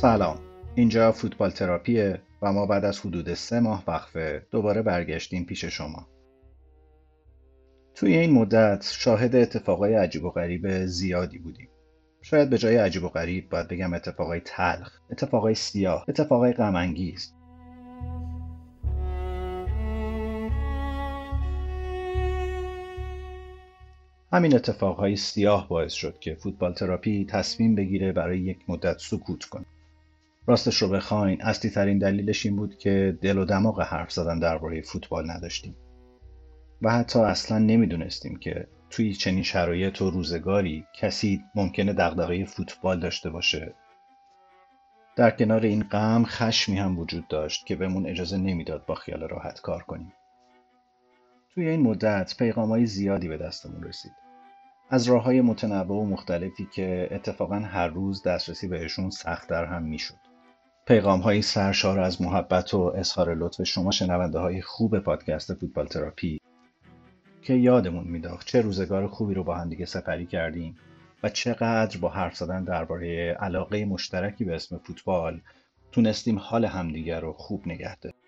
سلام. اینجا فوتبال تراپیه و ما بعد از حدود سه ماه وقفه دوباره برگشتیم پیش شما. توی این مدت شاهد اتفاقای عجیب و غریب زیادی بودیم. شاید به جای عجیب و غریب باید بگم اتفاقای تلخ اتفاقای سیاه اتفاقای غمانگیز. همین اتفاقهای سیاه باعث شد که فوتبال تراپی تصمیم بگیره برای یک مدت سکوت کنه. راستش رو بخواین اصلی ترین دلیلش این بود که دل و دماغ حرف زدن درباره فوتبال نداشتیم. و حتی اصلا نمی‌دونستیم که توی چنین شرایط و روزگاری کسی ممکنه دغدغه فوتبال داشته باشه. در کنار این غم خشمی هم وجود داشت که بهمون اجازه نمی‌داد با خیال راحت کار کنیم. توی این مدت پیغام های زیادی به دستمون رسید. از راه های متنوع و مختلفی که اتفاقا هر روز دسترسی بهشون سختتر هم می‌شد. پیغام های سرشار از محبت و اظهار لطف شما شنونده های خوب پادکست فوتبال تراپی که یادمون میداخت چه روزگار خوبی رو با هم دیگه سپری کردیم و چقدر با حرف زدن درباره علاقه مشترکی به اسم فوتبال تونستیم حال همدیگر رو خوب نگه داریم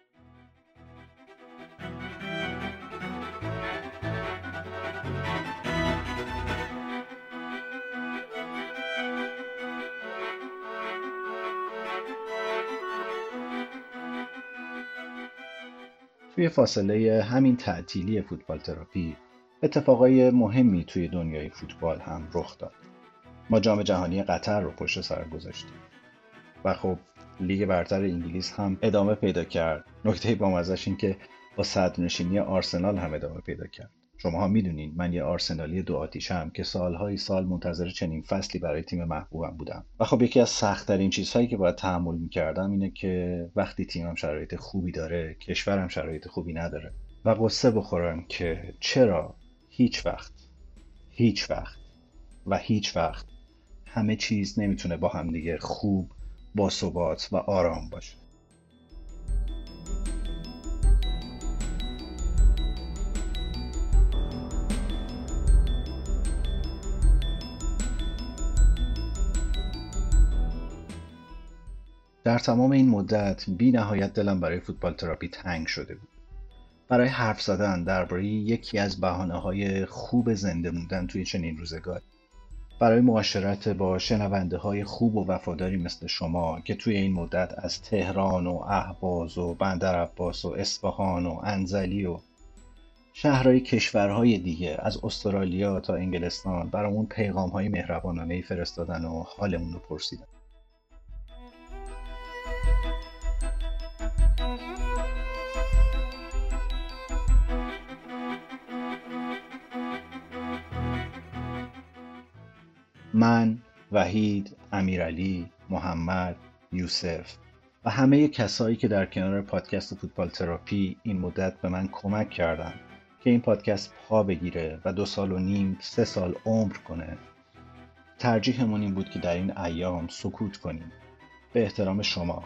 توی فاصله همین تعطیلی فوتبال تراپی اتفاقای مهمی توی دنیای فوتبال هم رخ داد. ما جام جهانی قطر رو پشت سر گذاشتیم. و خب لیگ برتر انگلیس هم ادامه پیدا کرد. نکته با این که با صدرنشینی آرسنال هم ادامه پیدا کرد. شما ها می‌دونین من یه آرسنالی دو آتیشم که سالهای سال منتظر چنین فصلی برای تیم محبوبم بودم. و خب یکی از سختترین چیزهایی که باید تحمل می‌کردم اینه که وقتی تیمم شرایط خوبی داره کشورم شرایط خوبی نداره و قصه بخورم که چرا هیچ وقت هیچ وقت و هیچ وقت همه چیز نمی‌تونه با همدیگه خوب با ثبات و آرام باشه. در تمام این مدت بی نهایت دلم برای فوتبال تراپی تنگ شده بود. برای حرف زدن درباره یکی از بحانه های خوب زنده موندن توی چنین روزگاری. برای معاشرت با شنونده های خوب و وفاداری مثل شما که توی این مدت از تهران و اهواز و بندر عباس و اصفهان و انزلی و شهرهای کشورهای دیگه از استرالیا تا انگلستان برامون پیغام های مهربانانه فرستادن و حالمون رو پرسیدن. من، وحید، امیرعلی، محمد، یوسف و همه کسایی که در کنار پادکست فوتبال تراپی این مدت به من کمک کردن که این پادکست پا بگیره و دو سال و نیم سه سال عمر کنه. ترجیحمون این بود که در این ایام سکوت کنیم. به احترام شما.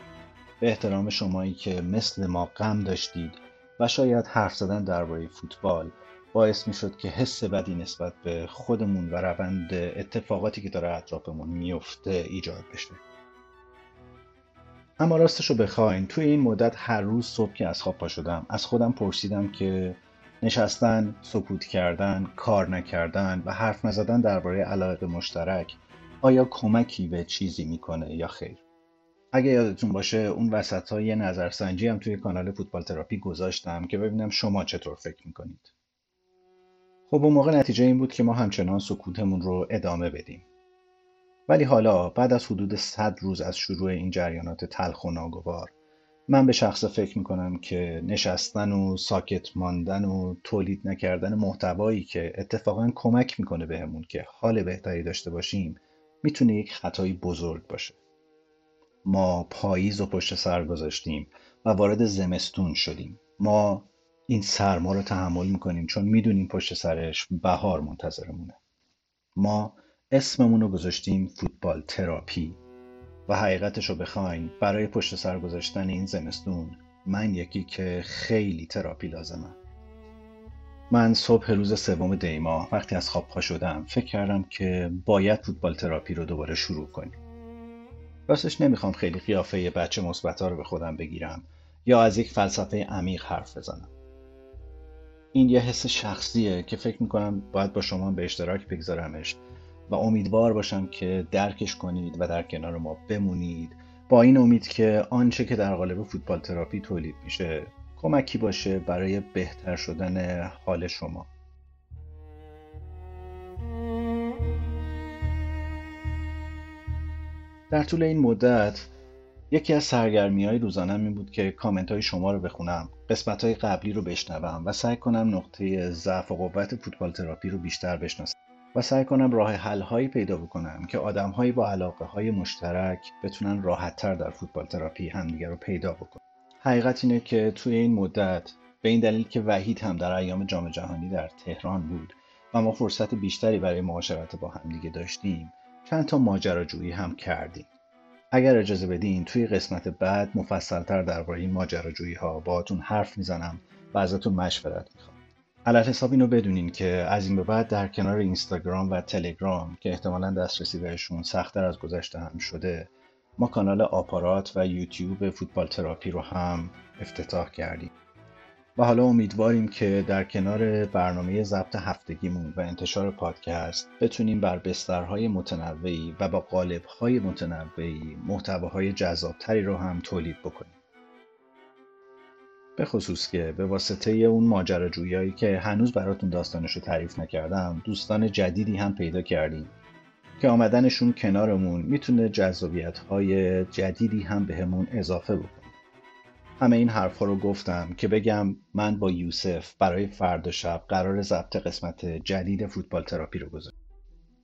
به احترام شمایی که مثل ما غم داشتید و شاید حرف زدن درباره فوتبال باعث می شد که حس بدی نسبت به خودمون و روند اتفاقاتی که داره اطرافمون میفته ایجاد بشه. اما راستش رو بخواین توی این مدت هر روز صبح که از خواب پا شدم از خودم پرسیدم که نشستن، سکوت کردن، کار نکردن و حرف نزدن درباره علاقه مشترک آیا کمکی به چیزی می‌کنه یا خیر؟ اگه یادتون باشه اون وسط ها یه نظرسنجی هم توی کانال فوتبال تراپی گذاشتم که ببینم شما چطور فکر می‌کنید. خب اون موقع نتیجه این بود که ما همچنان سکوتمون رو ادامه بدیم. ولی حالا بعد از حدود 100 روز از شروع این جریانات تلخ و ناگوار من به شخص فکر می‌کنم که نشستن و ساکت ماندن و تولید نکردن محتوایی که اتفاقا کمک می‌کنه بهمون که حال بهتری داشته باشیم می‌تونه یک خطایی بزرگ باشه. ما پاییز و پشت سر گذاشتیم و وارد زمستون شدیم. ما این سرما رو تحمل می‌کنیم چون می‌دونیم پشت سرش بهار منتظرمونه. ما اسممون رو گذاشتیم فوتبال تراپی و حقیقتش رو بخواین برای پشت سر گذاشتن این زمستون من یکی که خیلی تراپی لازمم من صبح روز سوم دیما وقتی از خواب پا شدم فکر کردم که باید فوتبال تراپی رو دوباره شروع کنیم. راستش نمی‌خوام خیلی قیافه بچه مثبتا رو به خودم بگیرم یا از یک فلسفه عمیق حرف بزنم. این یه حس شخصیه که فکر می‌کنم باید با شما به اشتراک بگذارمش و امیدوار باشم که درکش کنید و در کنار ما بمونید. با این امید که آنچه که در قالب فوتبال تراپی تولید میشه کمکی باشه برای بهتر شدن حال شما. در طول این مدت یکی از سرگرمی های روزانم این بود که کامنت های شما رو بخونم قسمت های قبلی رو بشنوم و سعی کنم نقطه ضعف و قوت فوتبال تراپی رو بیشتر بشناسم و سعی کنم راه حل هایی پیدا بکنم که آدم هایی با علاقه های مشترک بتونن راحت تر در فوتبال تراپی همدیگه رو پیدا بکنن. حقیقت اینه که توی این مدت به این دلیل که وحید هم در ایام جام جهانی در تهران بود و ما فرصت بیشتری برای معاشرت با همدیگه داشتیم چند تا ماجراجویی هم کردیم. اگر اجازه بدین توی قسمت بعد مفصلتر درباره این ماجراجویی ها باهاتون حرف می‌زنم و ازتون مشورت می‌خوام. علت حساب اینو بدونین که از این به بعد در کنار اینستاگرام و تلگرام که احتمالا دسترسی بهشون سختتر از گذشته هم شده ما کانال آپارات و یوتیوب فوتبال تراپی رو هم افتتاح کردیم. و حالا امیدواریم که در کنار برنامه ضبط هفتگیمون و انتشار پادکست بتونیم بر بسترهای متنوعی و با قالبهای متنوعی محتواهای جذابتری رو هم تولید بکنیم. به خصوص که به واسطه اون ماجراجویی که هنوز براتون داستانش رو تعریف نکردم دوستان جدیدی هم پیدا کردیم که آمدنشون کنارمون می‌تونه جذابیت های جدیدی هم بهمون به اضافه بکنه. همه این حرفها رو گفتم که بگم من با یوسف برای فردا شب قرار ضبط قسمت جدید فوتبال تراپی رو گذارم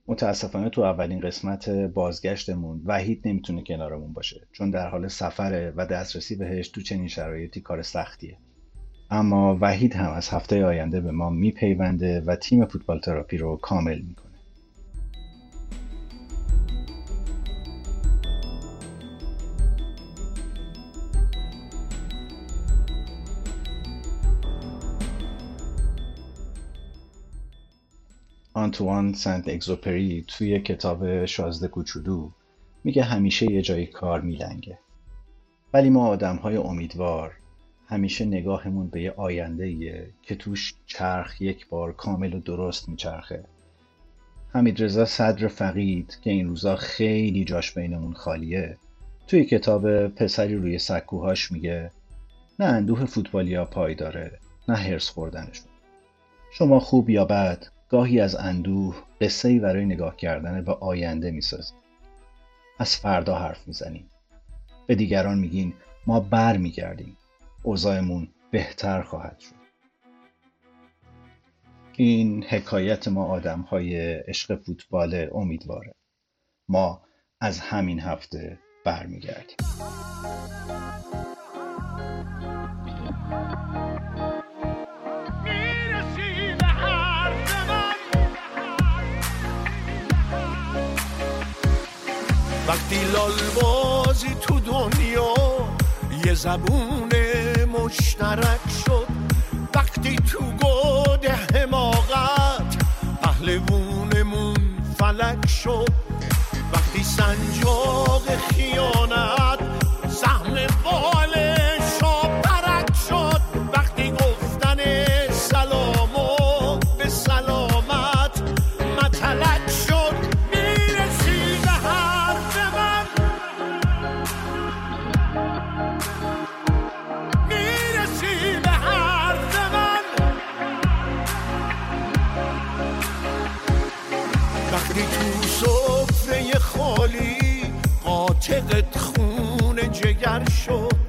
متاسفانه تو اولین قسمت بازگشتمون وحید نمی‌تونه کنارمون باشه چون در حال سفره و دسترسی بهش تو چنین شرایطی کار سختیه. اما وحید هم از هفته آینده به ما میپیونده و تیم فوتبال تراپی رو کامل می‌کنه. آنتوان سنت اگزوپری توی کتاب شازده کوچولو میگه همیشه یه جایی کار میلنگه. ولی ما آدم های امیدوار همیشه نگاهمون به یه آینده که توش چرخ یک بار کامل و درست میچرخه. حمید رضا صدر فقید که این روزا خیلی جاش بینمون خالیه توی کتاب پسری روی سکوهاش میگه نه اندوه فوتبالیا پای داره نه هرس خوردنشون. شما خوب یا بد؟ گاهی از اندوه قصه برای نگاه کردن به آینده می‌سازیم. از فردا حرف می‌زنیم. به دیگران میگین ما بر میگردیم. اوضاعمون بهتر خواهد شد. این حکایت ما آدم های عشق فوتبال امیدواره. ما از همین هفته برمیگردیم. وقتی لال بازی تو دنیا یه زبون مشترک شد وقتی تو گود حماقت پهلوونمون فلک شد وقتی سنجاق خیانت سهم عاشقت خون جگر شد.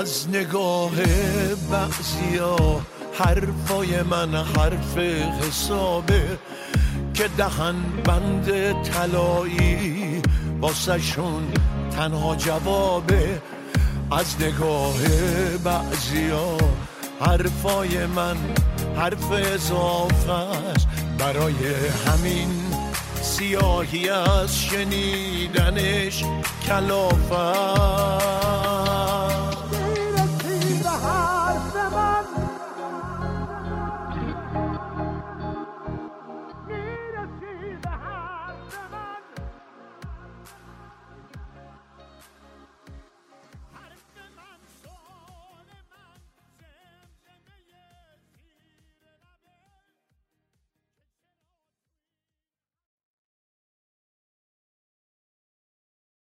از نگاه بعضیا حرفای من حرف حسابه که دهن بند طلایی واسهشون تنها جوابه. از نگاه بعضیا حرفای من حرف اضافه است. برای همین سیاهی از شنیدنش کلافه.